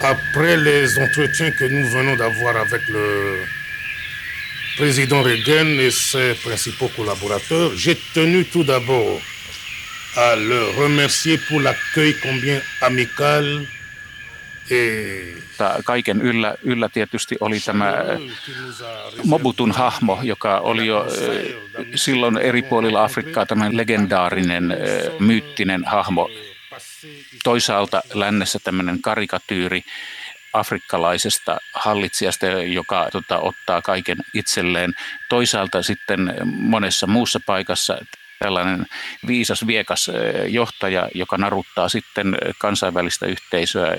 Après les entretiens que nous venons d'avoir avec le président Reagan et ses principaux collaborateurs, j'ai tenu tout d'abord à le remercier pour l'accueil combien amical Kaiken yllä, yllä tietysti oli tämä Mobutun hahmo, joka oli jo silloin eri puolilla Afrikkaa tämän legendaarinen, myyttinen hahmo. Toisaalta lännessä tämmöinen karikatyyri afrikkalaisesta hallitsijasta, joka tota, ottaa kaiken itselleen. Toisaalta sitten monessa muussa paikassa tällainen viisas, viekas johtaja, joka naruttaa sitten kansainvälistä yhteisöä.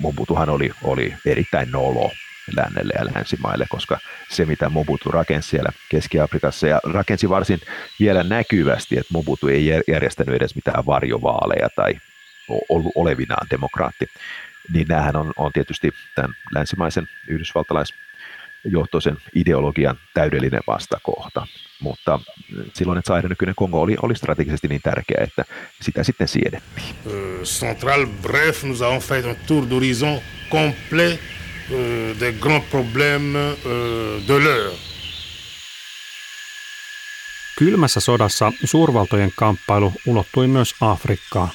Mobutuhan oli, oli erittäin nolo lännelle ja länsimaille, koska se mitä Mobutu rakensi siellä Keski-Afrikassa ja rakensi varsin vielä näkyvästi, että Mobutu ei järjestänyt edes mitään varjovaaleja tai ollut olevinaan demokraatti, niin näähän on, on tietysti tämän länsimaisen yhdysvaltalais johtoisen ideologian täydellinen vastakohta. Mutta silloin Zaire nykyinen Kongo oli, oli strategisesti niin tärkeä, että sitä sitten siedettiin. Euh, Central, bref, nous avons fait un tour d'horizon complet euh, des grands problèmes euh, de l'heure. Kylmässä sodassa suurvaltojen kamppailu ulottui myös Afrikkaan.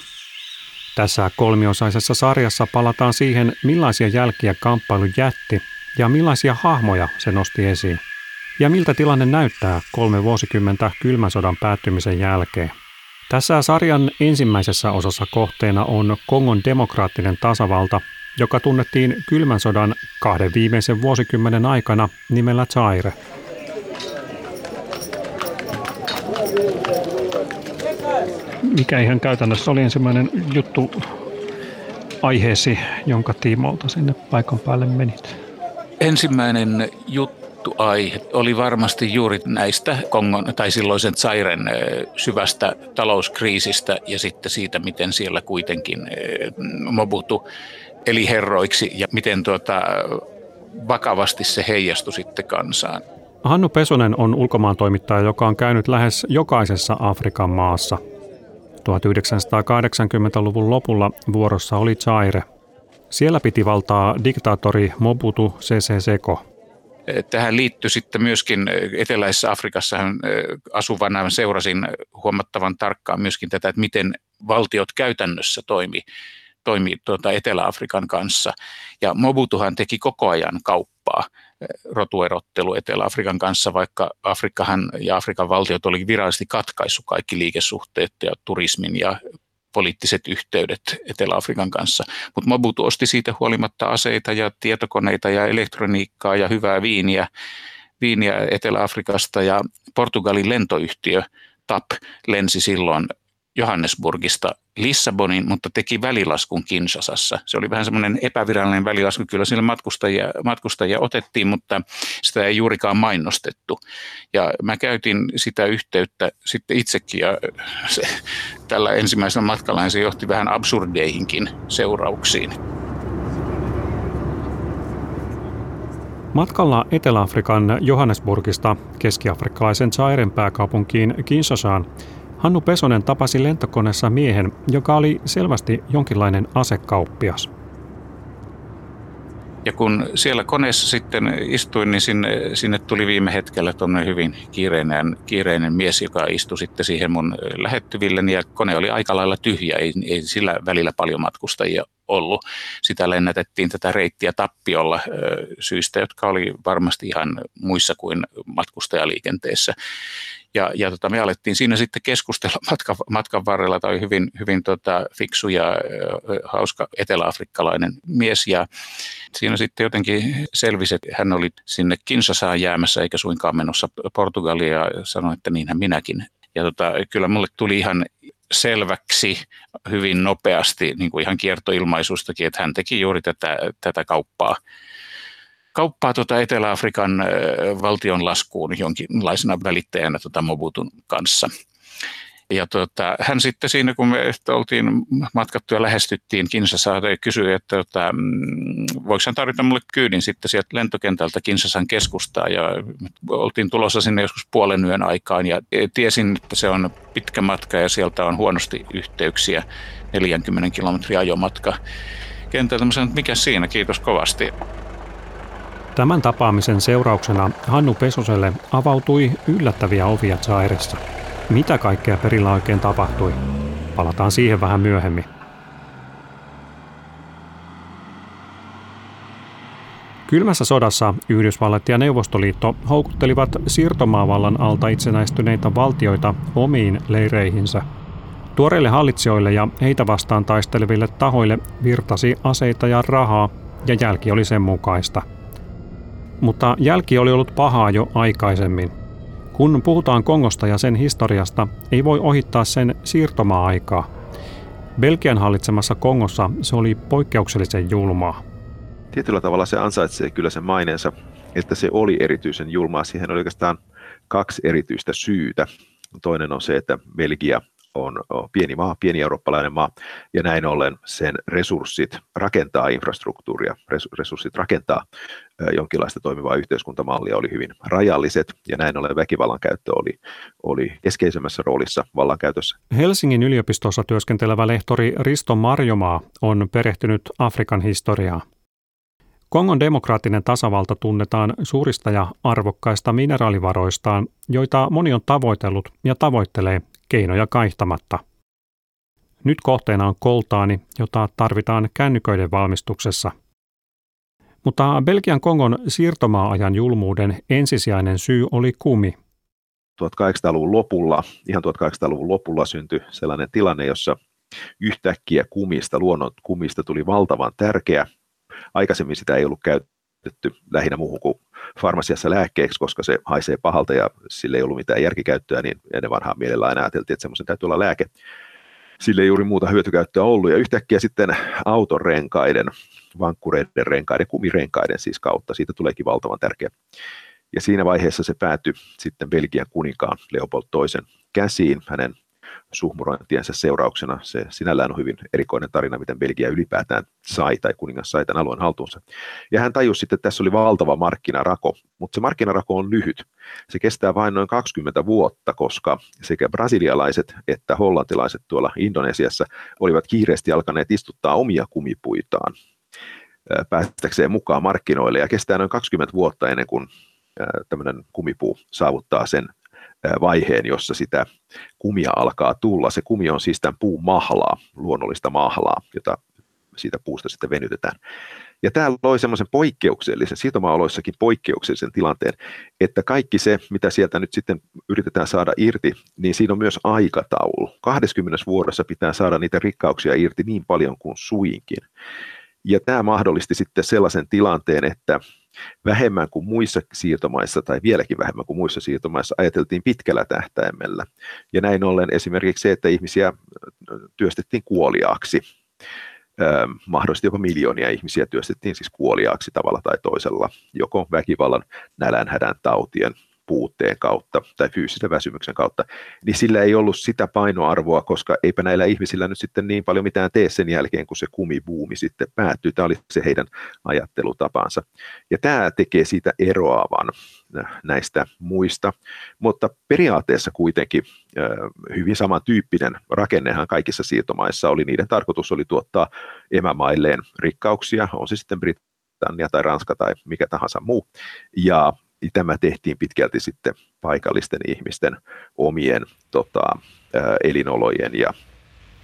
Tässä kolmiosaisessa sarjassa palataan siihen, millaisia jälkiä kamppailu jätti ja millaisia hahmoja se nosti esiin. Ja miltä tilanne näyttää kolme vuosikymmentä kylmän sodan päättymisen jälkeen. Tässä sarjan ensimmäisessä osassa kohteena on Kongon demokraattinen tasavalta, joka tunnettiin kylmän sodan kahden viimeisen vuosikymmenen aikana nimellä Zaire. Mikä ihan käytännössä oli ensimmäinen juttu aiheesi, jonka tiimoilta sinne paikan päälle menit? Ensimmäinen juttu aihe oli varmasti juuri näistä Kongon tai silloisen Zairen syvästä talouskriisistä ja sitten siitä, miten siellä kuitenkin Mobutu eli herroiksi ja miten tuota, vakavasti se heijastui sitten kansaan. Hannu Pesonen on ulkomaan toimittaja, joka on käynyt lähes jokaisessa Afrikan maassa. 1980-luvun lopulla vuorossa oli Zaire. Siellä piti valtaa diktaattori Mobutu Sese Seko. Tähän liittyi sitten myöskin Eteläisessä Afrikassa asuvana seurasin huomattavan tarkkaan myöskin tätä, että miten valtiot käytännössä toimi, toimi tuota Etelä-Afrikan kanssa. Ja Mobutuhan teki koko ajan kauppaa rotuerottelu Etelä-Afrikan kanssa, vaikka Afrikkahan ja Afrikan valtiot oli virallisesti katkaissut kaikki liikesuhteet ja turismin ja poliittiset yhteydet Etelä-Afrikan kanssa. Mutta Mobutu osti siitä huolimatta aseita ja tietokoneita ja elektroniikkaa ja hyvää viiniä, viiniä Etelä-Afrikasta ja Portugalin lentoyhtiö TAP lensi silloin Johannesburgista Lissabonin, mutta teki välilaskun Kinshasassa. Se oli vähän semmoinen epävirallinen välilasku. Kyllä sillä matkustajia, matkustajia otettiin, mutta sitä ei juurikaan mainostettu. Ja mä käytin sitä yhteyttä sitten itsekin ja se, tällä ensimmäisellä matkalla se johti vähän absurdeihinkin seurauksiin. Matkalla Etelä-Afrikan Johannesburgista keski-afrikkalaisen Zairen pääkaupunkiin Kinshasaan Hannu Pesonen tapasi lentokoneessa miehen, joka oli selvästi jonkinlainen asekauppias. Ja kun siellä koneessa sitten istuin, niin sinne, sinne tuli viime hetkellä tuommoinen hyvin kiireinen, kiireinen mies, joka istui sitten siihen mun lähettyvilleni ja kone oli aika lailla tyhjä, ei, ei sillä välillä paljon matkustajia ollut. Sitä lennätettiin tätä reittiä tappiolla syistä, jotka oli varmasti ihan muissa kuin matkustajaliikenteessä. Ja, ja tota, me alettiin siinä sitten keskustella matkan, matkan varrella. Tämä oli hyvin, hyvin tota, fiksu ja hauska eteläafrikkalainen mies. Ja siinä sitten jotenkin selvisi, että hän oli sinne Kinsasaan jäämässä eikä suinkaan menossa Portugalia ja sanoi, että niinhän minäkin. Ja tota, kyllä mulle tuli ihan selväksi hyvin nopeasti, niin kuin ihan kiertoilmaisustakin, että hän teki juuri tätä, tätä kauppaa kauppaa tuota Etelä-Afrikan valtion laskuun jonkinlaisena välittäjänä tuota Mobutun kanssa. Ja tuota, hän sitten siinä, kun me oltiin matkattu ja lähestyttiin Kinsasaa, kysyi, että tuota, voiko hän tarvita mulle kyydin sitten sieltä lentokentältä Kinsasan keskustaa. Ja oltiin tulossa sinne joskus puolen yön aikaan ja tiesin, että se on pitkä matka ja sieltä on huonosti yhteyksiä, 40 kilometrin ajomatka kentältä. Mä sanoin, että mikä siinä, kiitos kovasti. Tämän tapaamisen seurauksena Hannu Pesoselle avautui yllättäviä ovia Zairessa. Mitä kaikkea perillä oikein tapahtui? Palataan siihen vähän myöhemmin. Kylmässä sodassa Yhdysvallat ja Neuvostoliitto houkuttelivat siirtomaavallan alta itsenäistyneitä valtioita omiin leireihinsä. Tuoreille hallitsijoille ja heitä vastaan taisteleville tahoille virtasi aseita ja rahaa, ja jälki oli sen mukaista – mutta jälki oli ollut pahaa jo aikaisemmin. Kun puhutaan Kongosta ja sen historiasta, ei voi ohittaa sen siirtomaa-aikaa. Belgian hallitsemassa Kongossa se oli poikkeuksellisen julmaa. Tietyllä tavalla se ansaitsee kyllä sen maineensa, että se oli erityisen julmaa. Siihen oli oikeastaan kaksi erityistä syytä. Toinen on se, että Belgia on, pieni maa, pieni eurooppalainen maa, ja näin ollen sen resurssit rakentaa infrastruktuuria, resurssit rakentaa jonkinlaista toimivaa yhteiskuntamallia oli hyvin rajalliset, ja näin ollen väkivallan käyttö oli, oli keskeisemmässä roolissa vallankäytössä. Helsingin yliopistossa työskentelevä lehtori Risto Marjomaa on perehtynyt Afrikan historiaa. Kongon demokraattinen tasavalta tunnetaan suurista ja arvokkaista mineraalivaroistaan, joita moni on tavoitellut ja tavoittelee keinoja kaihtamatta. Nyt kohteena on koltaani, jota tarvitaan kännyköiden valmistuksessa. Mutta Belgian Kongon siirtomaa-ajan julmuuden ensisijainen syy oli kumi. 1800-luvun lopulla, ihan 1800-luvun lopulla syntyi sellainen tilanne, jossa yhtäkkiä kumista, luonnon kumista tuli valtavan tärkeä. Aikaisemmin sitä ei ollut käytetty lähinnä muuhun kuin farmasiassa lääkkeeksi, koska se haisee pahalta ja sille ei ollut mitään järkikäyttöä, niin ennen vanhaa mielellä aina ajateltiin, että semmoisen täytyy olla lääke. Sille ei juuri muuta hyötykäyttöä ollut. Ja yhtäkkiä sitten autorenkaiden, vankkureiden renkaiden, kumirenkaiden siis kautta, siitä tuleekin valtavan tärkeä. Ja siinä vaiheessa se päätyi sitten Belgian kuninkaan Leopold toisen käsiin. Hänen suhmurointiensa seurauksena. Se sinällään on hyvin erikoinen tarina, miten Belgia ylipäätään sai tai kuningas sai tämän alueen haltuunsa. Ja hän tajusi sitten, että tässä oli valtava markkinarako, mutta se markkinarako on lyhyt. Se kestää vain noin 20 vuotta, koska sekä brasilialaiset että hollantilaiset tuolla Indonesiassa olivat kiireesti alkaneet istuttaa omia kumipuitaan päästäkseen mukaan markkinoille ja kestää noin 20 vuotta ennen kuin tämmöinen kumipuu saavuttaa sen vaiheen, jossa sitä kumia alkaa tulla. Se kumi on siis tämän puun mahlaa, luonnollista mahlaa, jota siitä puusta sitten venytetään. Ja tämä loi semmoisen poikkeuksellisen, siirtomaaoloissakin poikkeuksellisen tilanteen, että kaikki se, mitä sieltä nyt sitten yritetään saada irti, niin siinä on myös aikataulu. 20 vuodessa pitää saada niitä rikkauksia irti niin paljon kuin suinkin. Ja tämä mahdollisti sitten sellaisen tilanteen, että vähemmän kuin muissa siirtomaissa tai vieläkin vähemmän kuin muissa siirtomaissa ajateltiin pitkällä tähtäimellä. Ja näin ollen esimerkiksi se, että ihmisiä työstettiin kuoliaaksi, mahdollisesti jopa miljoonia ihmisiä työstettiin siis kuoliaaksi tavalla tai toisella, joko väkivallan, nälänhädän, tautien, puutteen kautta tai fyysisen väsymyksen kautta, niin sillä ei ollut sitä painoarvoa, koska eipä näillä ihmisillä nyt sitten niin paljon mitään tee sen jälkeen, kun se kumibuumi sitten päättyy. Tämä oli se heidän ajattelutapansa. Ja tämä tekee siitä eroavan näistä muista, mutta periaatteessa kuitenkin hyvin samantyyppinen rakennehan kaikissa siirtomaissa oli. Niiden tarkoitus oli tuottaa emämailleen rikkauksia, on se sitten Britannia tai Ranska tai mikä tahansa muu, ja tämä tehtiin pitkälti sitten paikallisten ihmisten omien tota, elinolojen ja,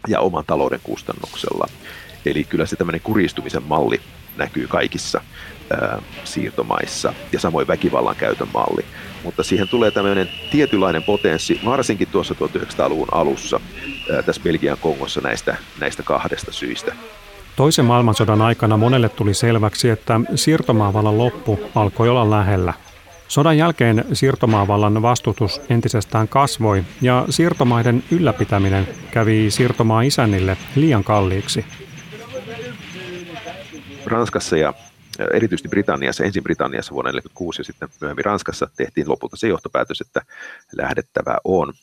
ja oman talouden kustannuksella. Eli kyllä se tämmöinen kuristumisen malli näkyy kaikissa ää, siirtomaissa ja samoin väkivallan käytön malli. Mutta siihen tulee tämmöinen tietynlainen potenssi, varsinkin tuossa 1900-luvun alussa ää, tässä Belgian Kongossa näistä, näistä kahdesta syistä. Toisen maailmansodan aikana monelle tuli selväksi, että siirtomaavallan loppu alkoi olla lähellä. Sodan jälkeen siirtomaavallan vastustus entisestään kasvoi ja siirtomaiden ylläpitäminen kävi siirtomaa isännille liian kalliiksi. Ranskassa ja erityisesti Britanniassa, ensin Britanniassa vuonna 1946 ja sitten myöhemmin Ranskassa tehtiin lopulta se johtopäätös, että lähdettävä on.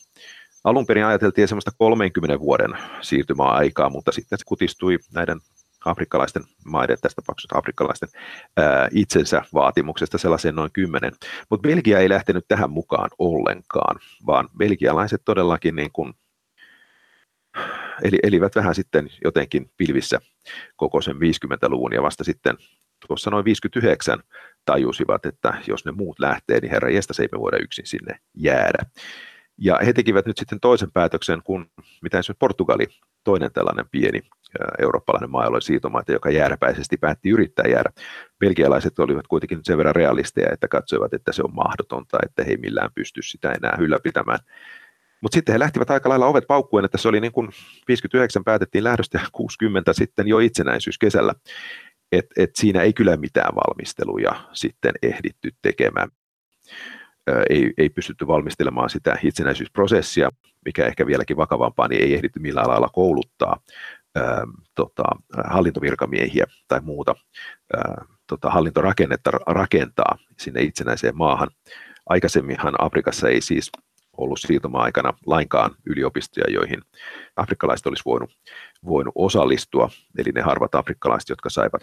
alun perin ajateltiin semmoista 30 vuoden siirtymäaikaa, mutta sitten se kutistui näiden afrikkalaisten maiden, tästä tapauksessa afrikkalaisten ää, itsensä vaatimuksesta sellaiseen noin kymmenen. Mutta Belgia ei lähtenyt tähän mukaan ollenkaan, vaan belgialaiset todellakin niin kuin, eli, elivät vähän sitten jotenkin pilvissä koko sen 50-luvun ja vasta sitten tuossa noin 59 tajusivat, että jos ne muut lähtee, niin herra jästä se ei me voida yksin sinne jäädä. Ja he tekivät nyt sitten toisen päätöksen, kun mitä esimerkiksi Portugali, toinen tällainen pieni eurooppalainen maa, siirtomaita, joka jääräpäisesti päätti yrittää jäädä. Belgialaiset olivat kuitenkin sen verran realisteja, että katsoivat, että se on mahdotonta, että he ei millään pysty sitä enää ylläpitämään. Mutta sitten he lähtivät aika lailla ovet paukkuen, että se oli niin kuin 59 päätettiin lähdöstä ja 60 sitten jo itsenäisyys kesällä. Et, et siinä ei kyllä mitään valmisteluja sitten ehditty tekemään ei, ei pystytty valmistelemaan sitä itsenäisyysprosessia, mikä ehkä vieläkin vakavampaa, niin ei ehditty millään lailla kouluttaa ää, tota, hallintovirkamiehiä tai muuta ää, tota, hallintorakennetta rakentaa sinne itsenäiseen maahan. Aikaisemminhan Afrikassa ei siis ollut siirtoma-aikana lainkaan yliopistoja, joihin afrikkalaiset olisi voinut, voinut osallistua, eli ne harvat afrikkalaiset, jotka saivat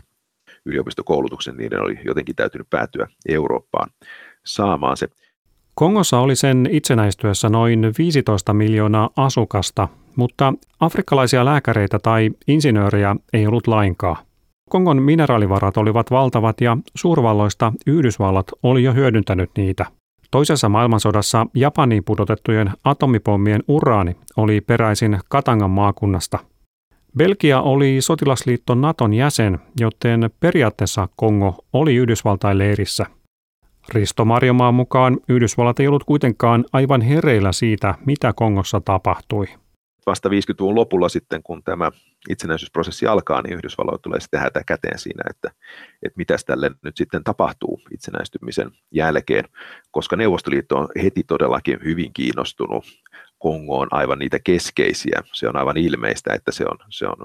yliopistokoulutuksen, niiden oli jotenkin täytynyt päätyä Eurooppaan saamaan se. Kongossa oli sen itsenäistyessä noin 15 miljoonaa asukasta, mutta afrikkalaisia lääkäreitä tai insinöörejä ei ollut lainkaan. Kongon mineraalivarat olivat valtavat ja suurvalloista Yhdysvallat oli jo hyödyntänyt niitä. Toisessa maailmansodassa Japaniin pudotettujen atomipommien uraani oli peräisin Katangan maakunnasta. Belgia oli sotilasliitto Naton jäsen, joten periaatteessa Kongo oli Yhdysvaltain leirissä – Risto Marjomaan mukaan Yhdysvallat ei ollut kuitenkaan aivan hereillä siitä, mitä Kongossa tapahtui. Vasta 50-luvun lopulla sitten, kun tämä itsenäisyysprosessi alkaa, niin Yhdysvalloilla tulee sitten hätä käteen siinä, että, että mitä tälle nyt sitten tapahtuu itsenäistymisen jälkeen, koska Neuvostoliitto on heti todellakin hyvin kiinnostunut Kongoon aivan niitä keskeisiä. Se on aivan ilmeistä, että se on, se on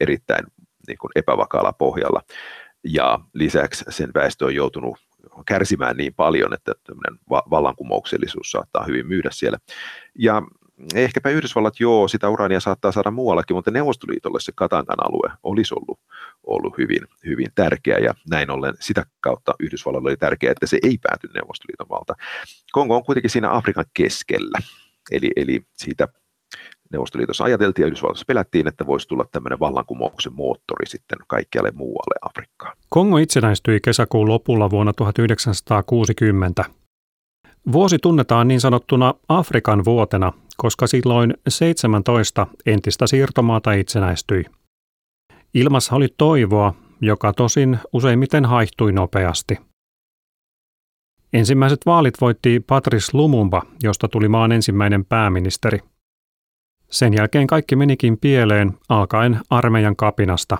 erittäin niin epävakaalla pohjalla. Ja lisäksi sen väestö on joutunut kärsimään niin paljon, että tämmöinen vallankumouksellisuus saattaa hyvin myydä siellä. Ja ehkäpä Yhdysvallat, joo, sitä urania saattaa saada muuallakin, mutta Neuvostoliitolle se Katangan alue olisi ollut, ollut hyvin, hyvin tärkeä ja näin ollen sitä kautta Yhdysvallalle oli tärkeää, että se ei pääty Neuvostoliiton valta. Kongo on kuitenkin siinä Afrikan keskellä, eli, eli siitä Neuvostoliitossa ajateltiin ja Yhdysvalloissa pelättiin, että voisi tulla tämmöinen vallankumouksen moottori sitten kaikkialle muualle Afrikkaan. Kongo itsenäistyi kesäkuun lopulla vuonna 1960. Vuosi tunnetaan niin sanottuna Afrikan vuotena, koska silloin 17 entistä siirtomaata itsenäistyi. Ilmassa oli toivoa, joka tosin useimmiten haihtui nopeasti. Ensimmäiset vaalit voitti Patrice Lumumba, josta tuli maan ensimmäinen pääministeri – sen jälkeen kaikki menikin pieleen alkaen armeijan kapinasta.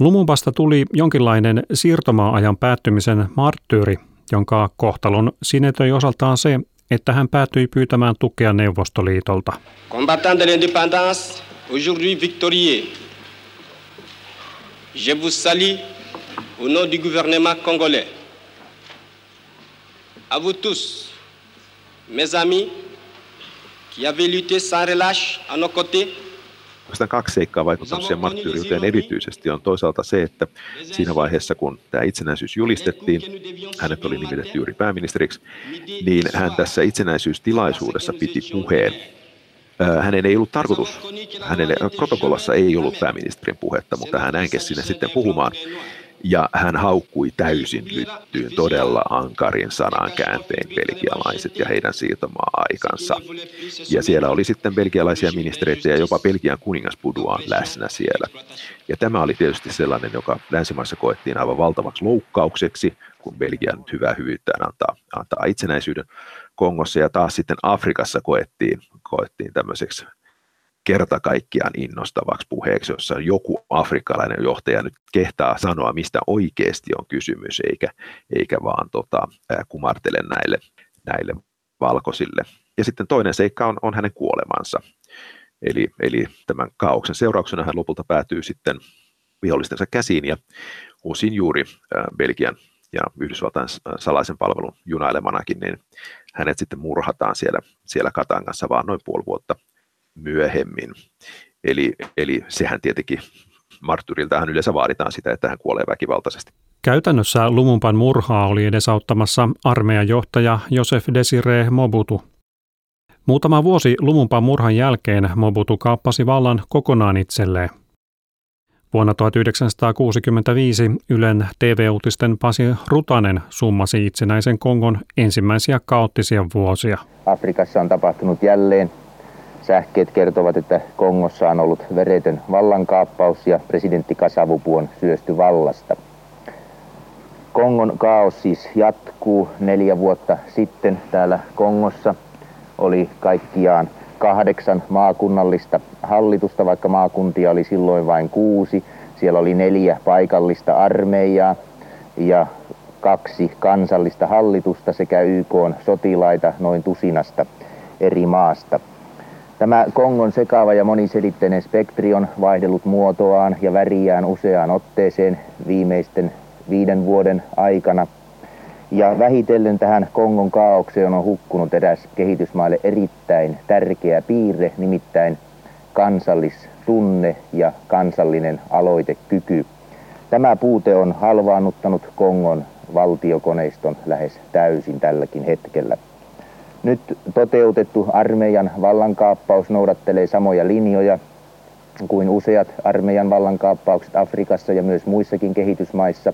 Lumumbasta tuli jonkinlainen siirtomaa-ajan päättymisen marttyyri, jonka kohtalon sinetöi osaltaan se, että hän päätyi pyytämään tukea Neuvostoliitolta. Combattant de l'indépendance, aujourd'hui victorieux. Je vous salue au nom du gouvernement congolais. À vous tous, mes amis, qui avait lutté sans relâche à nos côtés. Oikeastaan kaksi seikkaa vaikuttanut siihen marttyyriuteen erityisesti on toisaalta se, että siinä vaiheessa kun tämä itsenäisyys julistettiin, hänet oli nimitetty juuri pääministeriksi, niin hän tässä itsenäisyystilaisuudessa piti puheen. Hänen ei ollut tarkoitus, hänen protokollassa ei ollut pääministerin puhetta, mutta hän äänkäsi sinne sitten puhumaan ja hän haukkui täysin lyttyyn todella ankarin sanan käänteen belgialaiset ja heidän siirtomaa-aikansa. Ja siellä oli sitten belgialaisia ministereitä ja jopa Belgian kuningas Budua läsnä siellä. Ja tämä oli tietysti sellainen, joka länsimaissa koettiin aivan valtavaksi loukkaukseksi, kun Belgian nyt hyvää hyvyyttään antaa, antaa itsenäisyyden Kongossa ja taas sitten Afrikassa koettiin, koettiin tämmöiseksi kerta kaikkiaan innostavaksi puheeksi, jossa joku afrikkalainen johtaja nyt kehtaa sanoa, mistä oikeasti on kysymys, eikä, eikä vaan tota, kumartele näille, näille valkoisille. Ja sitten toinen seikka on, on hänen kuolemansa. Eli, eli tämän kaauksen seurauksena hän lopulta päätyy sitten vihollistensa käsiin ja osin juuri Belgian ja Yhdysvaltain salaisen palvelun junailemanakin, niin hänet sitten murhataan siellä, siellä Katangassa vaan noin puoli vuotta myöhemmin. Eli, eli sehän tietenkin marttyriltähän yleensä vaaditaan sitä, että hän kuolee väkivaltaisesti. Käytännössä Lumumpan murhaa oli edesauttamassa armeijan johtaja Josef Desiree Mobutu. Muutama vuosi Lumumpan murhan jälkeen Mobutu kaappasi vallan kokonaan itselleen. Vuonna 1965 Ylen TV-uutisten Pasi Rutanen summasi itsenäisen Kongon ensimmäisiä kaoottisia vuosia. Afrikassa on tapahtunut jälleen Sähkeet kertovat, että Kongossa on ollut veretön vallankaappaus ja presidentti Kasavupu on syösty vallasta. Kongon kaos siis jatkuu. Neljä vuotta sitten täällä Kongossa oli kaikkiaan kahdeksan maakunnallista hallitusta, vaikka maakuntia oli silloin vain kuusi. Siellä oli neljä paikallista armeijaa ja kaksi kansallista hallitusta sekä YK sotilaita noin tusinasta eri maasta. Tämä Kongon sekaava ja moniselitteinen spektri on vaihdellut muotoaan ja väriään useaan otteeseen viimeisten viiden vuoden aikana. Ja vähitellen tähän Kongon kaaukseen on hukkunut eräs kehitysmaille erittäin tärkeä piirre, nimittäin kansallistunne ja kansallinen aloitekyky. Tämä puute on halvaannuttanut Kongon valtiokoneiston lähes täysin tälläkin hetkellä. Nyt toteutettu armeijan vallankaappaus noudattelee samoja linjoja kuin useat armeijan vallankaappaukset Afrikassa ja myös muissakin kehitysmaissa,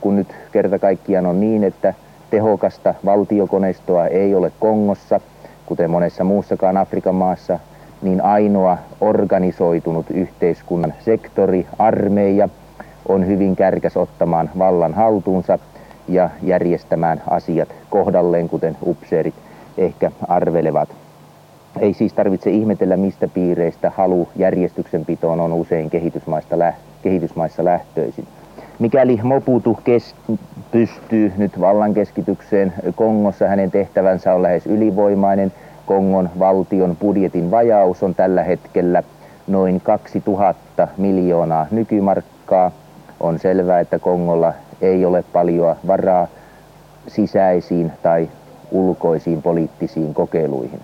kun nyt kerta kaikkiaan on niin, että tehokasta valtiokoneistoa ei ole Kongossa, kuten monessa muussakaan Afrikan maassa, niin ainoa organisoitunut yhteiskunnan sektori, armeija, on hyvin kärkäs ottamaan vallan haltuunsa ja järjestämään asiat kohdalleen, kuten upseerit ehkä arvelevat. Ei siis tarvitse ihmetellä, mistä piireistä halu järjestyksenpitoon on usein kehitysmaista lä- kehitysmaissa lähtöisin. Mikäli Moputu kes- pystyy nyt vallan keskitykseen Kongossa, hänen tehtävänsä on lähes ylivoimainen. Kongon valtion budjetin vajaus on tällä hetkellä noin 2000 miljoonaa nykymarkkaa. On selvää, että Kongolla ei ole paljon varaa sisäisiin tai ulkoisiin poliittisiin kokeiluihin.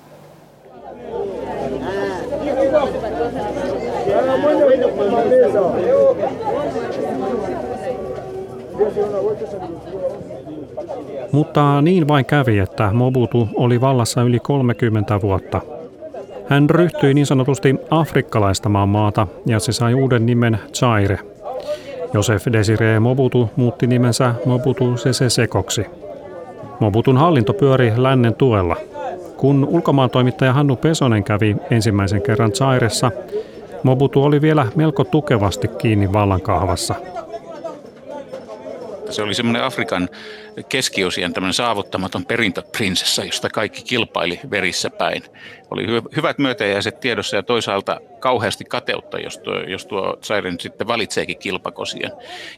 Mutta niin vain kävi, että Mobutu oli vallassa yli 30 vuotta. Hän ryhtyi niin sanotusti afrikkalaistamaan maata ja se sai uuden nimen Zaire. Josef Desiree Mobutu muutti nimensä Mobutu Sese Sekoksi. Mobutun hallinto pyöri lännen tuella. Kun ulkomaan toimittaja Hannu Pesonen kävi ensimmäisen kerran Zairessa, Mobutu oli vielä melko tukevasti kiinni vallankahvassa. Se oli semmoinen Afrikan keskiosien tämmöinen saavuttamaton perintöprinsessa, josta kaikki kilpaili verissä päin. Oli hy- hyvät myötäjäiset tiedossa ja toisaalta kauheasti kateutta, jos tuo, jos tuo Sairen sitten valitseekin kilpakosien.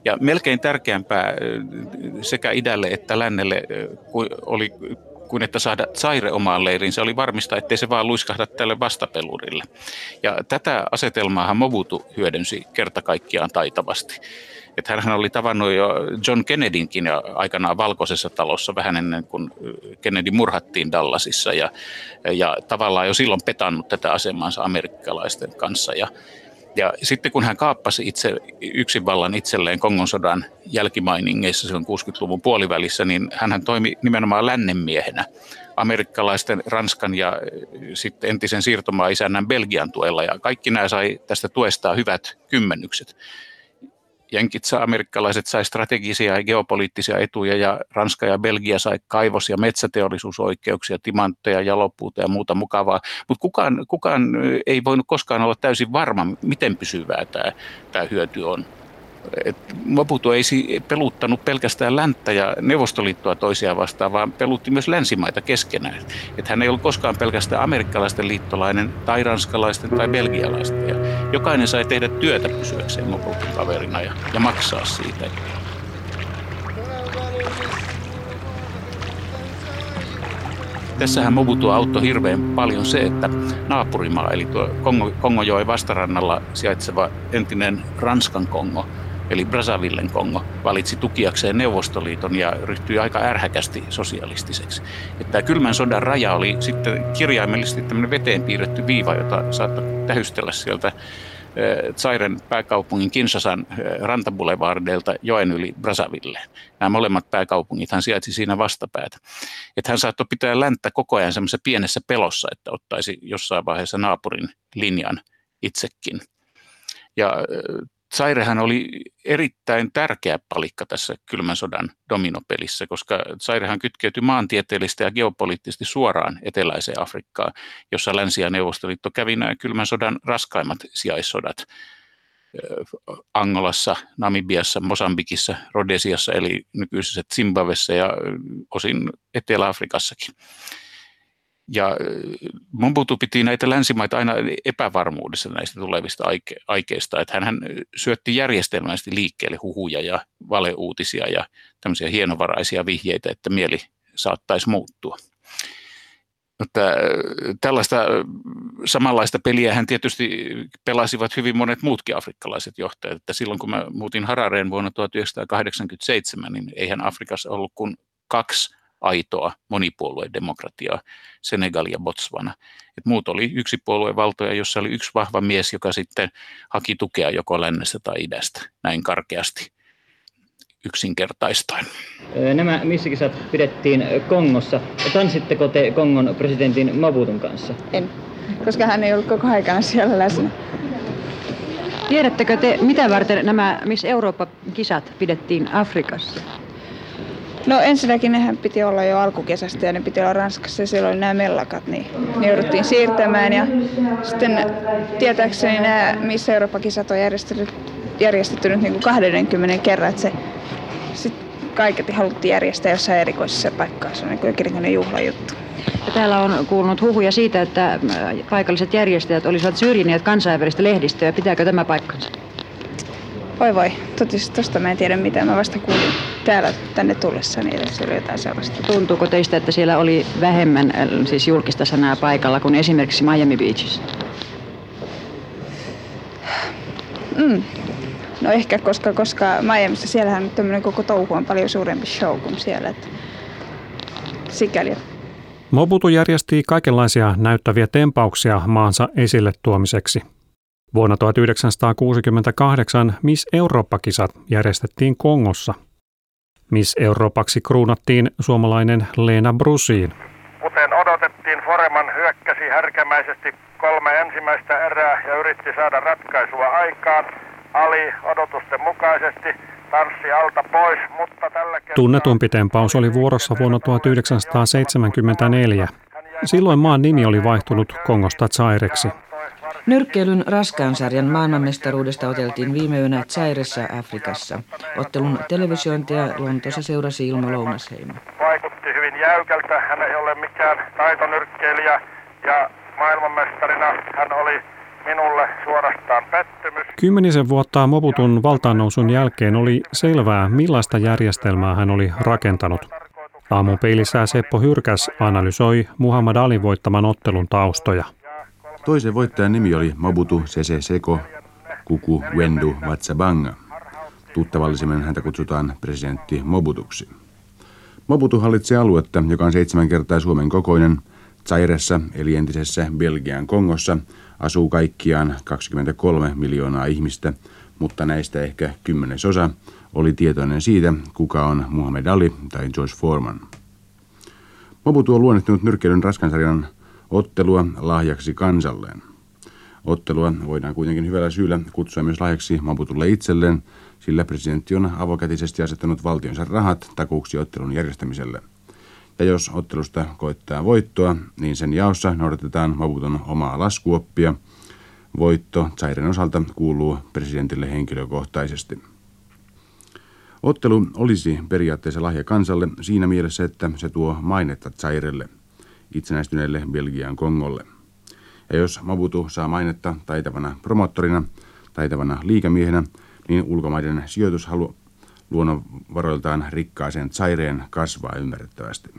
Ja melkein tärkeämpää sekä idälle että lännelle oli kuin että saada Zaire omaan leiriin. Se oli varmistaa, ettei se vaan luiskahda tälle vastapelurille. Ja tätä asetelmaahan Mobutu hyödynsi kerta kaikkiaan taitavasti. Että hän oli tavannut jo John Kennedynkin jo aikanaan valkoisessa talossa vähän ennen kuin Kennedy murhattiin Dallasissa ja, ja tavallaan jo silloin petannut tätä asemansa amerikkalaisten kanssa. Ja, ja sitten kun hän kaappasi itse, yksin vallan itselleen Kongon sodan jälkimainingeissa silloin 60-luvun puolivälissä, niin hän toimi nimenomaan lännenmiehenä amerikkalaisten, Ranskan ja sitten entisen siirtomaa-isännän Belgian tuella. Ja kaikki nämä sai tästä tuesta hyvät kymmenykset jenkit saa, amerikkalaiset sai strategisia ja geopoliittisia etuja ja Ranska ja Belgia sai kaivos- ja metsäteollisuusoikeuksia, timantteja, jalopuuta ja muuta mukavaa. Mutta kukaan, kukaan ei voinut koskaan olla täysin varma, miten pysyvää tämä, tämä hyöty on. Mobutu ei peluttanut pelkästään länttä ja Neuvostoliittoa toisiaan vastaan, vaan pelutti myös länsimaita keskenään. Et hän ei ollut koskaan pelkästään amerikkalaisten liittolainen tai ranskalaisten tai belgialaisten. Ja jokainen sai tehdä työtä pysyäkseen Mobutun kaverina ja, ja maksaa siitä. Tässähän Mobutu auttoi hirveän paljon se, että naapurimaa, eli tuo Kongo, Kongojoen vastarannalla sijaitseva entinen Ranskan Kongo, eli Brassavillen Kongo, valitsi tukiakseen Neuvostoliiton ja ryhtyi aika ärhäkästi sosialistiseksi. Että tämä kylmän sodan raja oli sitten kirjaimellisesti tämmöinen veteen piirretty viiva, jota saattoi tähystellä sieltä Zairen pääkaupungin Kinshasan rantaboulevardeilta joen yli Brazzaville. Nämä molemmat pääkaupungit hän sijaitsi siinä vastapäätä. Että hän saattoi pitää länttä koko ajan semmoisessa pienessä pelossa, että ottaisi jossain vaiheessa naapurin linjan itsekin. Ja Zairehan oli erittäin tärkeä palikka tässä kylmän sodan dominopelissä, koska Zairehan kytkeytyi maantieteellisesti ja geopoliittisesti suoraan eteläiseen Afrikkaan, jossa Länsi- ja Neuvostoliitto kävi nämä kylmän sodan raskaimmat sijaissodat Angolassa, Namibiassa, Mosambikissa, Rhodesiassa eli nykyisessä Zimbabwessa ja osin Etelä-Afrikassakin. Ja Mobutu piti näitä länsimaita aina epävarmuudessa näistä tulevista aike- aikeista, että hän syötti järjestelmällisesti liikkeelle huhuja ja valeuutisia ja tämmöisiä hienovaraisia vihjeitä, että mieli saattaisi muuttua. Mutta tällaista samanlaista peliä hän tietysti pelasivat hyvin monet muutkin afrikkalaiset johtajat. Että silloin kun mä muutin Harareen vuonna 1987, niin eihän Afrikassa ollut kuin kaksi aitoa monipuoluedemokratiaa, Senegal ja Botswana. Et muut oli yksipuoluevaltoja, jossa oli yksi vahva mies, joka sitten haki tukea joko lännestä tai idästä, näin karkeasti yksinkertaistaen. Nämä missikisat pidettiin Kongossa. Tanssitteko te Kongon presidentin Mabutun kanssa? En, koska hän ei ollut koko aikana siellä läsnä. Tiedättekö te, mitä varten nämä Miss Eurooppa-kisat pidettiin Afrikassa? No ensinnäkin nehän piti olla jo alkukesästä ja ne piti olla Ranskassa ja siellä oli nämä mellakat, niin ne jouduttiin siirtämään. Ja sitten tietääkseni nämä Miss Eurooppa-kisat on järjestetty, järjestetty nyt niin kuin 20 kerran, että se sitten kaiketi haluttiin järjestää jossain erikoisessa paikkaa, se on niin kuin juhlajuttu. Ja täällä on kuulunut huhuja siitä, että äh, paikalliset järjestäjät olisivat syrjineet kansainvälistä lehdistöä. Pitääkö tämä paikkansa? Voi voi, totisesti tosta mä en tiedä mitä. Mä vasta kuulin täällä tänne tullessa, niin se oli jotain sellaista. Tuntuuko teistä, että siellä oli vähemmän äh, siis julkista sanaa paikalla kuin esimerkiksi Miami Beaches? Mm. No ehkä, koska, koska Miamiissa siellähän tämmöinen koko touhu on paljon suurempi show kuin siellä. Että sikäli. Mobutu järjesti kaikenlaisia näyttäviä tempauksia maansa esille tuomiseksi – Vuonna 1968 Miss Eurooppa-kisat järjestettiin Kongossa. Miss Euroopaksi kruunattiin suomalainen Leena Brusiin. Kuten odotettiin, Foreman hyökkäsi härkämäisesti kolme ensimmäistä erää ja yritti saada ratkaisua aikaan. Ali odotusten mukaisesti tanssi alta pois, mutta tällä kertaa... Tunnetumpi tempaus oli vuorossa vuonna 1974. Silloin maan nimi oli vaihtunut Kongosta Zaireksi. Nyrkkeilyn raskaan sarjan maailmanmestaruudesta oteltiin viime yönä Zairessa Afrikassa. Ottelun televisiointia Lontoossa seurasi Ilmo Lounasheimo. Vaikutti hyvin jäykältä. Hän ei ole mikään taitonyrkkeilijä ja maailmanmestarina hän oli minulle suorastaan pettymys. Kymmenisen vuotta Mobutun valtaannousun jälkeen oli selvää, millaista järjestelmää hän oli rakentanut. Aamun peilissä Seppo Hyrkäs analysoi Muhammad Alin voittaman ottelun taustoja. Toisen voittajan nimi oli Mobutu Sese Seko Kuku Wendu Watsabanga. Tuttavallisemmin häntä kutsutaan presidentti Mobutuksi. Mobutu hallitsee aluetta, joka on seitsemän kertaa Suomen kokoinen. Zairessa, eli entisessä Belgian Kongossa, asuu kaikkiaan 23 miljoonaa ihmistä, mutta näistä ehkä kymmenesosa oli tietoinen siitä, kuka on Muhammad Ali tai George Foreman. Mobutu on luonnehtinut nyrkkeilyn raskansarjan ottelua lahjaksi kansalleen. Ottelua voidaan kuitenkin hyvällä syyllä kutsua myös lahjaksi Maputulle itselleen, sillä presidentti on avokätisesti asettanut valtionsa rahat takuuksi ottelun järjestämiselle. Ja jos ottelusta koittaa voittoa, niin sen jaossa noudatetaan Maputun omaa laskuoppia. Voitto Zairen osalta kuuluu presidentille henkilökohtaisesti. Ottelu olisi periaatteessa lahja kansalle siinä mielessä, että se tuo mainetta Zairelle – itsenäistyneelle Belgian Kongolle. Ja jos Mabutu saa mainetta taitavana promottorina, taitavana liikamiehenä, niin ulkomaiden sijoitushalu luonnonvaroiltaan rikkaaseen Zaireen kasvaa ymmärrettävästi.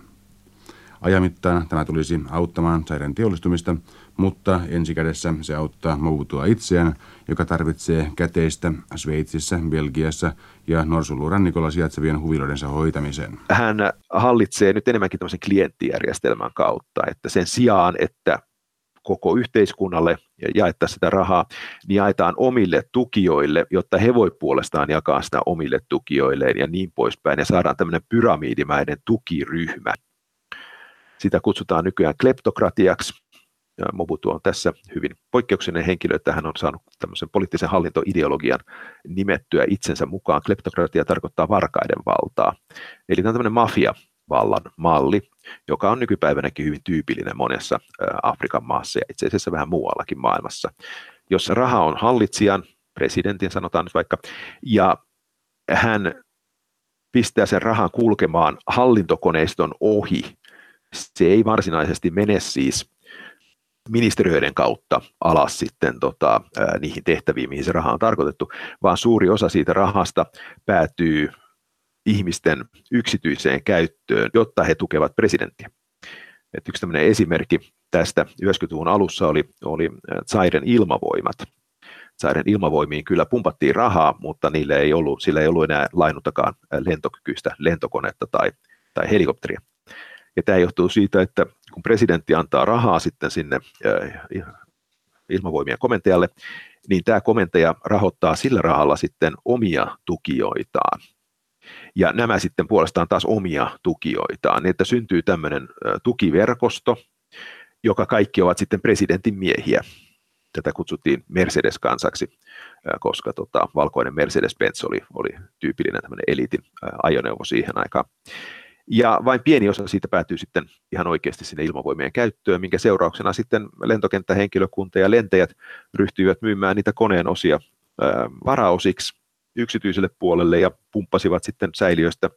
Ajamittain tämä tulisi auttamaan Zairen teollistumista, mutta ensikädessä se auttaa Mobutua itseään, joka tarvitsee käteistä Sveitsissä, Belgiassa ja Norsulurannikolla sijaitsevien huviloidensa hoitamiseen. Hän hallitsee nyt enemmänkin tämmöisen klienttijärjestelmän kautta, että sen sijaan, että koko yhteiskunnalle ja jaettaisiin sitä rahaa, niin jaetaan omille tukijoille, jotta he voi puolestaan jakaa sitä omille tukijoilleen ja niin poispäin, ja saadaan tämmöinen pyramidimäinen tukiryhmä. Sitä kutsutaan nykyään kleptokratiaksi, Mobutu on tässä hyvin poikkeuksellinen henkilö, että hän on saanut tämmöisen poliittisen hallintoideologian nimettyä itsensä mukaan. Kleptokratia tarkoittaa varkaiden valtaa. Eli tämä on tämmöinen mafia vallan malli, joka on nykypäivänäkin hyvin tyypillinen monessa Afrikan maassa ja itse asiassa vähän muuallakin maailmassa, jossa raha on hallitsijan, presidentin sanotaan nyt vaikka, ja hän pistää sen rahan kulkemaan hallintokoneiston ohi. Se ei varsinaisesti mene siis ministeriöiden kautta alas sitten tota, niihin tehtäviin, mihin se raha on tarkoitettu, vaan suuri osa siitä rahasta päätyy ihmisten yksityiseen käyttöön, jotta he tukevat presidenttiä. Et yksi tämmöinen esimerkki tästä 90-luvun alussa oli, oli Zairen ilmavoimat. Zairen ilmavoimiin kyllä pumpattiin rahaa, mutta niille ei ollut, sillä ei ollut enää lainuttakaan lentokykyistä lentokonetta tai, tai helikopteria. Ja tämä johtuu siitä, että kun presidentti antaa rahaa sitten sinne ilmavoimien komentajalle, niin tämä komentaja rahoittaa sillä rahalla sitten omia tukijoitaan. Ja nämä sitten puolestaan taas omia tukijoitaan, niin että syntyy tämmöinen tukiverkosto, joka kaikki ovat sitten presidentin miehiä. Tätä kutsuttiin Mercedes-kansaksi, koska tota, valkoinen Mercedes-Benz oli, oli tyypillinen tämmöinen eliitin ajoneuvo siihen aikaan. Ja vain pieni osa siitä päätyy sitten ihan oikeasti sinne ilmavoimien käyttöön, minkä seurauksena sitten lentokenttähenkilökunta ja lentäjät ryhtyivät myymään niitä koneen osia varaosiksi yksityiselle puolelle ja pumppasivat sitten säiliöistä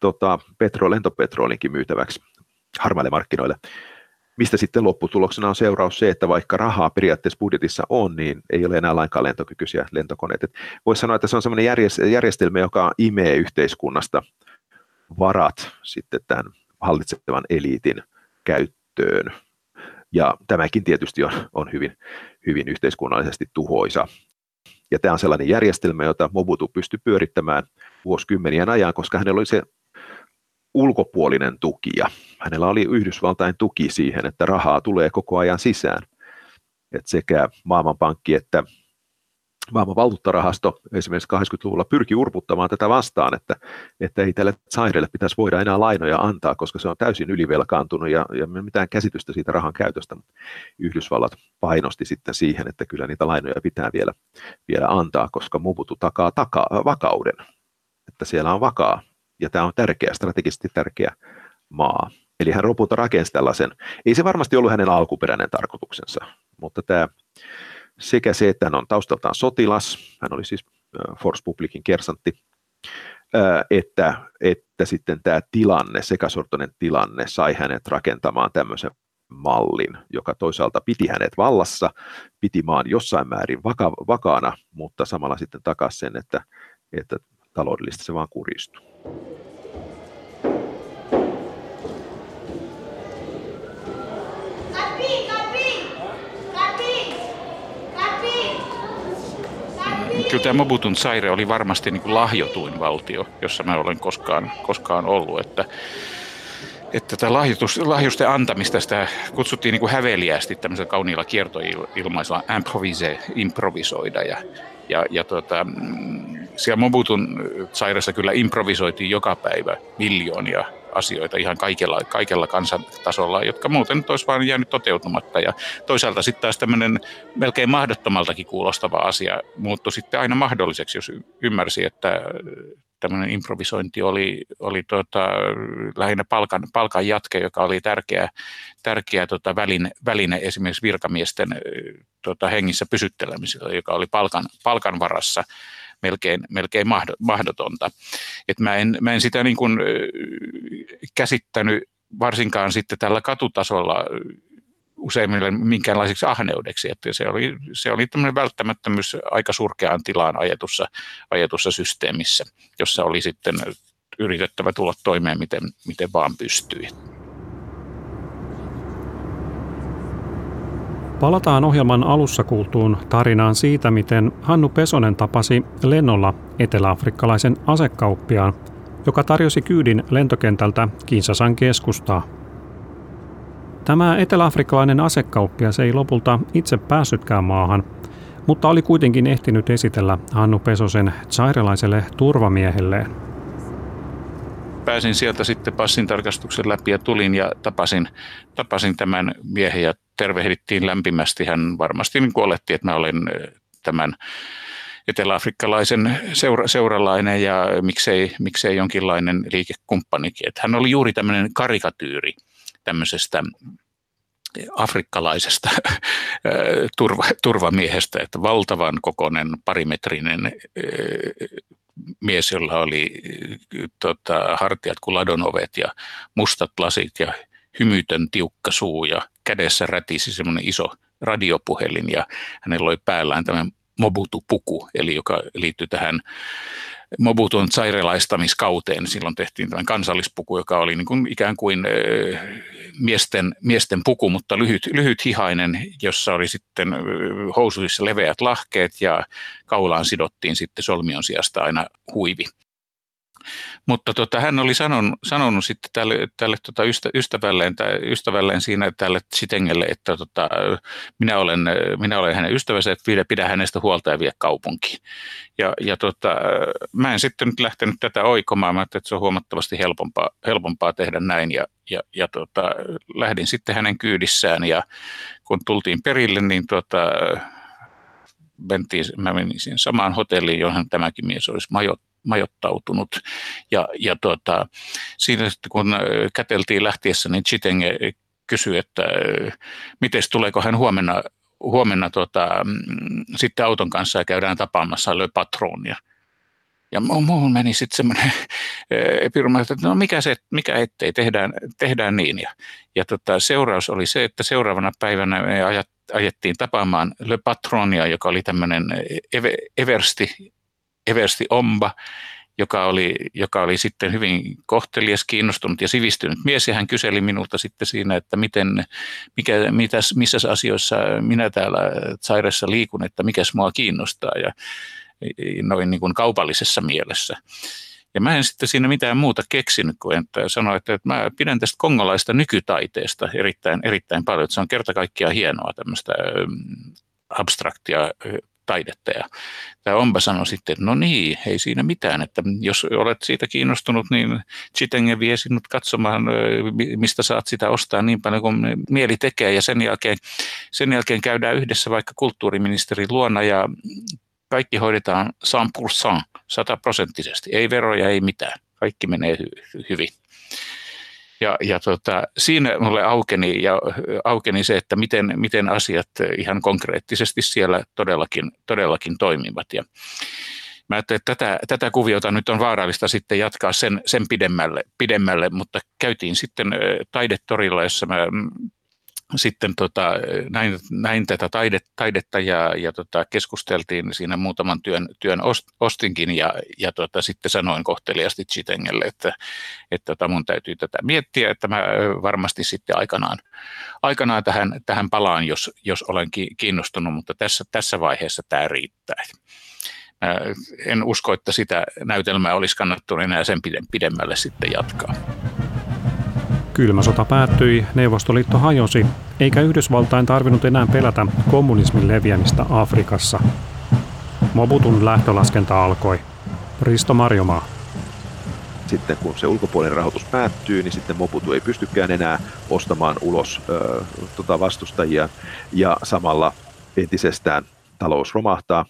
tota, petro, lentopetrolinkin myytäväksi harmaille markkinoille. Mistä sitten lopputuloksena on seuraus se, että vaikka rahaa periaatteessa budjetissa on, niin ei ole enää lainkaan lentokykyisiä lentokoneita. Voisi sanoa, että se on sellainen järjestelmä, joka imee yhteiskunnasta varat sitten tämän hallitsevan eliitin käyttöön. Ja tämäkin tietysti on, on hyvin, hyvin yhteiskunnallisesti tuhoisa. Ja tämä on sellainen järjestelmä, jota Mobutu pystyi pyörittämään vuosikymmenien ajan, koska hänellä oli se ulkopuolinen tukija. Hänellä oli Yhdysvaltain tuki siihen, että rahaa tulee koko ajan sisään. Et sekä Maailmanpankki että maailman valuuttarahasto esimerkiksi 80-luvulla pyrki urputtamaan tätä vastaan, että, että ei tälle Zairelle pitäisi voida enää lainoja antaa, koska se on täysin ylivelkaantunut ja, ja mitään käsitystä siitä rahan käytöstä. Yhdysvallat painosti sitten siihen, että kyllä niitä lainoja pitää vielä, vielä antaa, koska Mobutu takaa taka, vakauden, että siellä on vakaa ja tämä on tärkeä, strategisesti tärkeä maa. Eli hän lopulta rakensi tällaisen, ei se varmasti ollut hänen alkuperäinen tarkoituksensa, mutta tämä sekä se, että hän on taustaltaan sotilas, hän oli siis Force Publicin kersantti, että, että sitten tämä tilanne, sekasortoinen tilanne, sai hänet rakentamaan tämmöisen mallin, joka toisaalta piti hänet vallassa, piti maan jossain määrin vaka, vakaana, mutta samalla sitten takasi sen, että, että taloudellisesti se vaan kuristui. Kyllä tämä Mobutun saire oli varmasti niin kuin lahjotuin valtio, jossa mä olen koskaan, koskaan ollut. Että, että tätä lahjoitus, lahjusten antamista sitä kutsuttiin niin kuin häveliästi tämmöisellä kauniilla kiertoilmaisella improvise, improvisoida. Ja, ja, ja mm, siellä Mobutun sairassa kyllä improvisoitiin joka päivä miljoonia asioita ihan kaikella, kaikella kansantasolla, jotka muuten olisi vain jäänyt toteutumatta. Ja toisaalta sitten taas tämmöinen melkein mahdottomaltakin kuulostava asia muuttui sitten aina mahdolliseksi, jos ymmärsi, että tämmöinen improvisointi oli, oli tota, lähinnä palkan, palkan jatke, joka oli tärkeä, tärkeä tota, väline, väline esimerkiksi virkamiesten tota, hengissä pysyttelemisellä, joka oli palkan, palkan varassa melkein, melkein mahdotonta. Et mä, en, mä en sitä niin kuin käsittänyt varsinkaan sitten tällä katutasolla useimmille minkäänlaiseksi ahneudeksi, että se oli, se oli tämmöinen välttämättömyys aika surkeaan tilaan ajetussa, ajetussa systeemissä, jossa oli sitten yritettävä tulla toimeen miten, miten vaan pystyi. Palataan ohjelman alussa kuultuun tarinaan siitä, miten Hannu Pesonen tapasi lennolla eteläafrikkalaisen asekauppiaan, joka tarjosi kyydin lentokentältä Kinsasan keskustaa. Tämä eteläafrikkalainen asekauppias ei lopulta itse päässytkään maahan, mutta oli kuitenkin ehtinyt esitellä Hannu Pesosen sairalaiselle turvamiehelleen. Pääsin sieltä sitten passin tarkastuksen läpi ja tulin ja tapasin, tapasin tämän miehen ja tervehdittiin lämpimästi. Hän varmasti niin oletti, että mä olen tämän eteläafrikkalaisen seura, seuralainen ja miksei, miksei jonkinlainen liikekumppanikin. Että hän oli juuri tämmöinen karikatyyri tämmöisestä afrikkalaisesta turva, turvamiehestä, että valtavan kokoinen parimetrinen mies, jolla oli tota, hartiat kuin ladonovet ja mustat lasit ja hymytön tiukka suu ja kädessä rätisi semmoinen iso radiopuhelin ja hänellä oli päällään tämä Mobutu-puku, eli joka liittyy tähän Mobutun sairelaistamiskauteen. Silloin tehtiin tämän kansallispuku, joka oli niin kuin ikään kuin miesten, miesten puku, mutta lyhyt, lyhyt hihainen, jossa oli sitten housuissa leveät lahkeet ja kaulaan sidottiin sitten solmion sijasta aina huivi. Mutta tota, hän oli sanonut, sanonut sitten tälle, tälle tota ystä, ystävälleen, tai ystävälleen siinä tälle Sitengelle, että tota, minä, olen, minä olen hänen ystävänsä, että pidä hänestä huolta ja vie kaupunkiin. Ja, ja tota, mä en sitten nyt lähtenyt tätä oikomaan, mä että se on huomattavasti helpompaa, helpompaa tehdä näin. Ja, ja, ja tota, lähdin sitten hänen kyydissään. Ja kun tultiin perille, niin tota, mentiin, mä menin siihen samaan hotelliin, johon tämäkin mies olisi majot, majoittautunut. Ja, ja tuota, siinä sitten kun käteltiin lähtiessä, niin Chitenge kysyi, että miten tuleeko hän huomenna, huomenna tuota, mm, sitten auton kanssa ja käydään tapaamassa Le Patronia. Ja muuhun meni sitten semmoinen epiruma, että no mikä, se, mikä ettei, tehdään, tehdään niin. Ja, ja tota, seuraus oli se, että seuraavana päivänä me ajettiin tapaamaan Le Patronia, joka oli tämmöinen eversti Eversti Omba, joka oli, joka oli sitten hyvin kohtelias, kiinnostunut ja sivistynyt mies, ja hän kyseli minulta sitten siinä, että miten, mikä, mitäs, missä asioissa minä täällä sairessa liikun, että mikä mua kiinnostaa, ja noin niin kuin kaupallisessa mielessä. Ja mä en sitten siinä mitään muuta keksinyt kuin että sanoin, että, että mä pidän tästä kongolaista nykytaiteesta erittäin, erittäin paljon. Että se on kerta kaikkiaan hienoa tämmöistä abstraktia taidetta. Ja tämä Omba sanoi sitten, että no niin, ei siinä mitään, että jos olet siitä kiinnostunut, niin Chitenge vie sinut katsomaan, mistä saat sitä ostaa niin paljon kuin mieli tekee. Ja sen jälkeen, sen jälkeen käydään yhdessä vaikka kulttuuriministerin luona ja kaikki hoidetaan 100%, sataprosenttisesti, ei veroja, ei mitään. Kaikki menee hy- hyvin. Ja, ja tota, siinä mulle aukeni, ja aukeni se, että miten, miten asiat ihan konkreettisesti siellä todellakin, todellakin toimivat. Ja mä ajattelin, että tätä, tätä kuviota nyt on vaarallista sitten jatkaa sen, sen pidemmälle, pidemmälle, mutta käytiin sitten taidetorilla, jossa mä sitten tota, näin, näin tätä taidet, taidetta ja, ja tota, keskusteltiin siinä muutaman työn, työn ostinkin ja, ja tota, sitten sanoin kohteliasti Chitengelle, että, että tota, mun täytyy tätä miettiä, että mä varmasti sitten aikanaan, aikanaan tähän, tähän palaan, jos, jos olen kiinnostunut, mutta tässä, tässä vaiheessa tämä riittää. Mä en usko, että sitä näytelmää olisi kannattu enää sen pidemmälle sitten jatkaa. Kylmä sota päättyi, Neuvostoliitto hajosi, eikä Yhdysvaltain tarvinnut enää pelätä kommunismin leviämistä Afrikassa. Mobutun lähtölaskenta alkoi. Risto Marjomaa. Sitten kun se ulkopuolinen rahoitus päättyy, niin sitten Mobutu ei pystykään enää ostamaan ulos ö, tota vastustajia ja samalla entisestään talous romahtaa,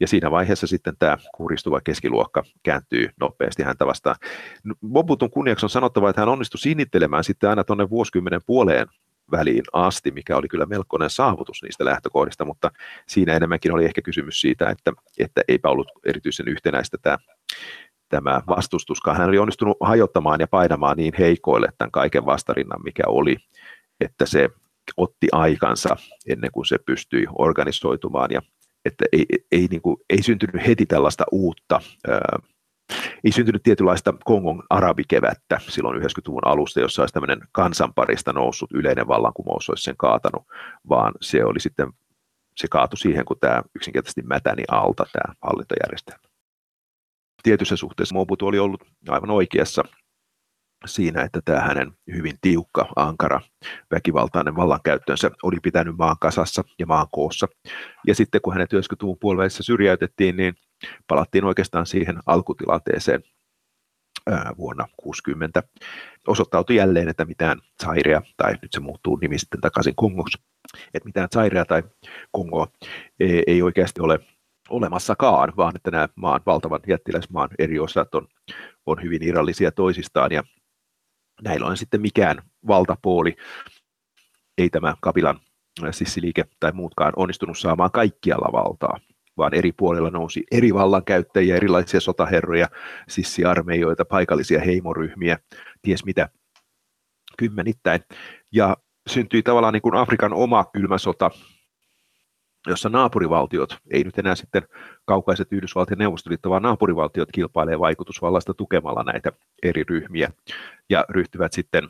ja siinä vaiheessa sitten tämä kuristuva keskiluokka kääntyy nopeasti häntä vastaan. Mobutun kunniaksi on sanottava, että hän onnistui sinnittelemään sitten aina tuonne vuosikymmenen puoleen väliin asti, mikä oli kyllä melkoinen saavutus niistä lähtökohdista, mutta siinä enemmänkin oli ehkä kysymys siitä, että, että eipä ollut erityisen yhtenäistä tämä, tämä vastustuskaan. Hän oli onnistunut hajottamaan ja painamaan niin heikoille tämän kaiken vastarinnan, mikä oli, että se otti aikansa ennen kuin se pystyi organisoitumaan ja että ei, ei, niin kuin, ei syntynyt heti tällaista uutta ää, ei syntynyt tietynlaista Kongon arabikevättä silloin 90-luvun alusta, jossa olisi tämmöinen kansanparista noussut yleinen vallankumous olisi sen kaatanut, vaan se oli sitten, se kaatui siihen, kun tämä yksinkertaisesti mätäni alta tämä hallintojärjestelmä. Tietyssä suhteessa Mobutu oli ollut aivan oikeassa siinä, että tämä hänen hyvin tiukka, ankara, väkivaltainen vallankäyttönsä oli pitänyt maan kasassa ja maan koossa. Ja sitten kun hänet 90-luvun puolivälissä syrjäytettiin, niin palattiin oikeastaan siihen alkutilanteeseen vuonna 60. Osoittautui jälleen, että mitään Zairea, tai nyt se muuttuu nimi sitten takaisin Kongoksi, että mitään Zairea tai Kongoa ei, ei oikeasti ole olemassakaan, vaan että nämä maan valtavan jättiläismaan eri osat on, on hyvin irrallisia toisistaan ja näillä on sitten mikään valtapuoli, ei tämä Kapilan sissiliike tai muutkaan onnistunut saamaan kaikkialla valtaa, vaan eri puolilla nousi eri vallankäyttäjiä, erilaisia sotaherroja, sissiarmeijoita, paikallisia heimoryhmiä, ties mitä, kymmenittäin. Ja syntyi tavallaan niin kuin Afrikan oma kylmä sota, jossa naapurivaltiot, ei nyt enää sitten kaukaiset Yhdysvallat Neuvostoliitto, vaan naapurivaltiot kilpailee vaikutusvallasta tukemalla näitä eri ryhmiä ja ryhtyvät sitten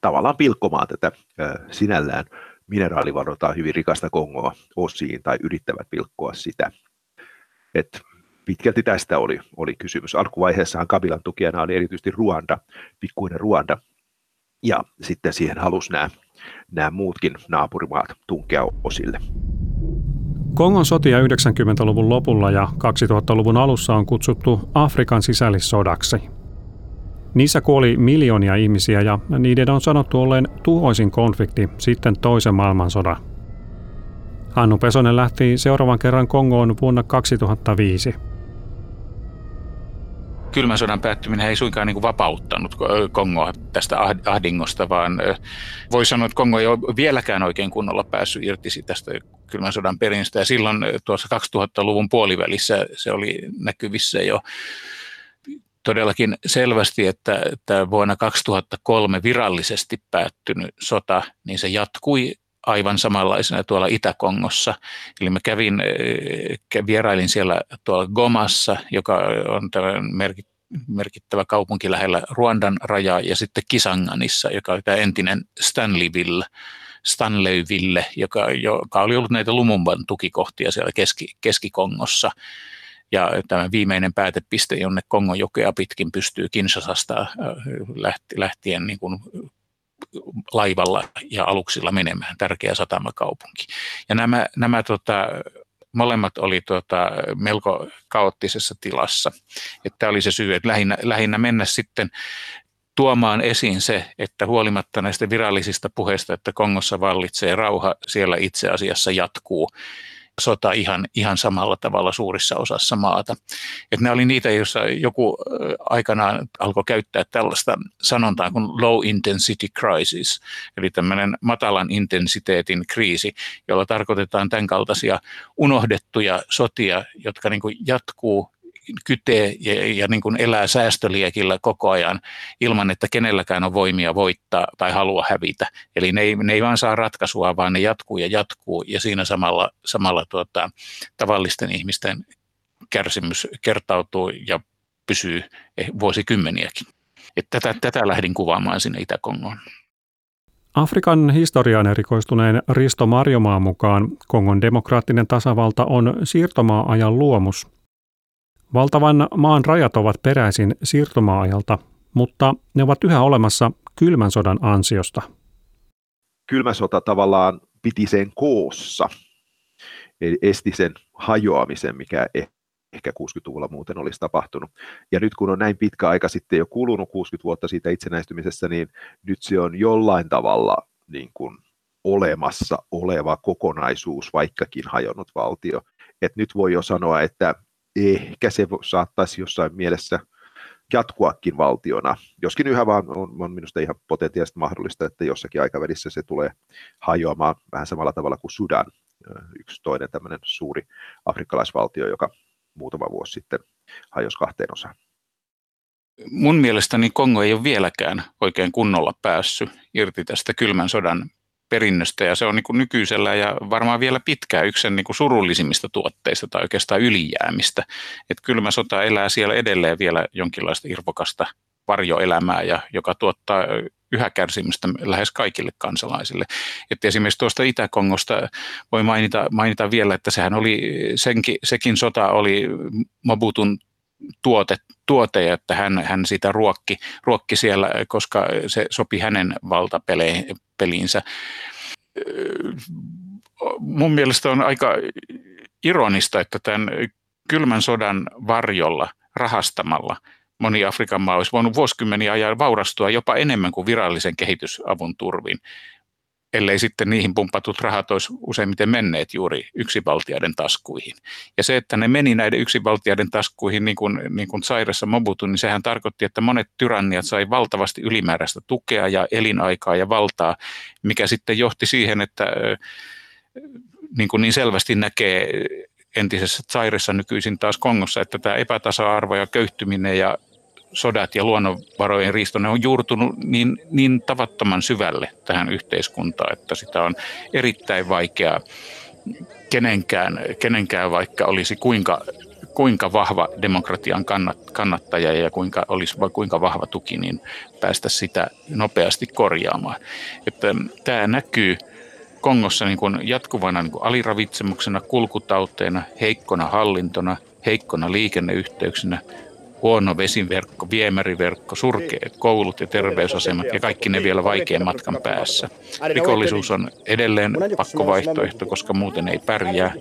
tavallaan pilkkomaan tätä sinällään mineraalivaroitaan hyvin rikasta Kongoa osiin tai yrittävät pilkkoa sitä. Et pitkälti tästä oli, oli kysymys. Alkuvaiheessahan Kabilan tukijana oli erityisesti Ruanda, pikkuinen Ruanda, ja sitten siihen halusi nämä, nämä muutkin naapurimaat tunkea osille. Kongon sotia 90-luvun lopulla ja 2000-luvun alussa on kutsuttu Afrikan sisällissodaksi. Niissä kuoli miljoonia ihmisiä ja niiden on sanottu olleen tuhoisin konflikti sitten toisen maailmansodan. Hannu Pesonen lähti seuraavan kerran Kongoon vuonna 2005 kylmän sodan päättyminen ei suinkaan niin kuin vapauttanut Kongoa tästä ahdingosta, vaan voi sanoa, että Kongo ei ole vieläkään oikein kunnolla päässyt irti tästä kylmän sodan perinnöstä. Ja silloin tuossa 2000-luvun puolivälissä se oli näkyvissä jo todellakin selvästi, että, että vuonna 2003 virallisesti päättynyt sota, niin se jatkui aivan samanlaisena tuolla Itä-Kongossa. Eli mä kävin, vierailin siellä tuolla Gomassa, joka on merkittävä kaupunki lähellä Ruandan rajaa, ja sitten Kisanganissa, joka on tämä entinen Stanleyville, Stanleyville, joka, joka oli ollut näitä Lumumban tukikohtia siellä Keski, Keski-Kongossa. Ja tämä viimeinen päätepiste, jonne Kongon jokea pitkin pystyy Kinshasasta äh, lähtien niin kuin laivalla ja aluksilla menemään, tärkeä satamakaupunki. Ja nämä, nämä tota, molemmat oli tota, melko kaoottisessa tilassa. Että oli se syy, että lähinnä, lähinnä mennä sitten tuomaan esiin se, että huolimatta näistä virallisista puheista, että Kongossa vallitsee rauha, siellä itse asiassa jatkuu sota ihan, ihan samalla tavalla suurissa osassa maata. Et ne oli niitä, joissa joku aikanaan alkoi käyttää tällaista sanontaa kuin low intensity crisis, eli tämmöinen matalan intensiteetin kriisi, jolla tarkoitetaan tämän kaltaisia unohdettuja sotia, jotka niin kuin jatkuu kytee ja, ja niin kuin elää säästöliekillä koko ajan ilman, että kenelläkään on voimia voittaa tai halua hävitä. Eli ne ei, ne ei vaan saa ratkaisua, vaan ne jatkuu ja jatkuu ja siinä samalla, samalla tuota, tavallisten ihmisten kärsimys kertautuu ja pysyy vuosikymmeniäkin. Että tätä, tätä lähdin kuvaamaan sinne Itä-Kongoon. Afrikan historiaan erikoistuneen Risto Marjomaan mukaan Kongon demokraattinen tasavalta on siirtomaa-ajan luomus, Valtavan maan rajat ovat peräisin siirtomaajalta, mutta ne ovat yhä olemassa kylmän sodan ansiosta. Kylmä sota tavallaan piti sen koossa, eli esti sen hajoamisen, mikä e- ehkä 60-luvulla muuten olisi tapahtunut. Ja nyt kun on näin pitkä aika sitten jo kulunut 60 vuotta siitä itsenäistymisestä, niin nyt se on jollain tavalla niin kuin olemassa oleva kokonaisuus, vaikkakin hajonnut valtio. Et nyt voi jo sanoa, että ehkä se saattaisi jossain mielessä jatkuakin valtiona, joskin yhä vaan on, on minusta ihan potentiaalisesti mahdollista, että jossakin aikavälissä se tulee hajoamaan vähän samalla tavalla kuin Sudan, yksi toinen tämmöinen suuri afrikkalaisvaltio, joka muutama vuosi sitten hajosi kahteen osaan. Mun mielestäni Kongo ei ole vieläkään oikein kunnolla päässyt irti tästä kylmän sodan perinnöstä ja se on niin kuin nykyisellä ja varmaan vielä pitkään yksi sen niin kuin surullisimmista tuotteista tai oikeastaan ylijäämistä. Että kylmä sota elää siellä edelleen vielä jonkinlaista irvokasta varjoelämää, ja joka tuottaa yhä kärsimystä lähes kaikille kansalaisille. Että esimerkiksi tuosta Itä-Kongosta voi mainita, mainita vielä, että sehän oli, senkin, sekin sota oli Mobutun tuote, tuote että hän, hän sitä ruokki, ruokki siellä, koska se sopi hänen valtapeliinsä. Mun mielestä on aika ironista, että tämän kylmän sodan varjolla rahastamalla – moni Afrikan maa olisi voinut vuosikymmeniä ajan vaurastua jopa enemmän kuin virallisen kehitysavun turvin, ellei sitten niihin pumpatut rahat olisi useimmiten menneet juuri yksivaltiaiden taskuihin. Ja se, että ne meni näiden yksivaltiaiden taskuihin niin kuin, niin kuin Sairessa Mobutu, niin sehän tarkoitti, että monet tyranniat sai valtavasti ylimääräistä tukea ja elinaikaa ja valtaa, mikä sitten johti siihen, että niin, kuin niin selvästi näkee entisessä Zairessa nykyisin taas Kongossa, että tämä epätasa-arvo ja köyhtyminen ja sodat ja luonnonvarojen riisto, ne on juurtunut niin, niin tavattoman syvälle tähän yhteiskuntaan, että sitä on erittäin vaikea kenenkään, kenenkään vaikka olisi kuinka, kuinka vahva demokratian kannattaja ja kuinka olisi kuinka vahva tuki, niin päästä sitä nopeasti korjaamaan. Että tämä näkyy Kongossa niin kuin jatkuvana niin kuin aliravitsemuksena, kulkutauteena, heikkona hallintona, heikkona liikenneyhteyksinä, huono vesiverkko, viemäriverkko, surkeat koulut ja terveysasemat ja kaikki ne vielä vaikean matkan päässä. Rikollisuus on edelleen pakkovaihtoehto, koska muuten ei pärjää.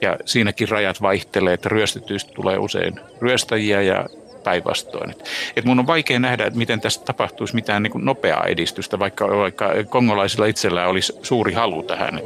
Ja siinäkin rajat vaihtelee, että ryöstetyistä tulee usein ryöstäjiä ja päinvastoin. Et, mun on vaikea nähdä, että miten tästä tapahtuisi mitään niin nopeaa edistystä, vaikka, vaikka kongolaisilla itsellään olisi suuri halu tähän.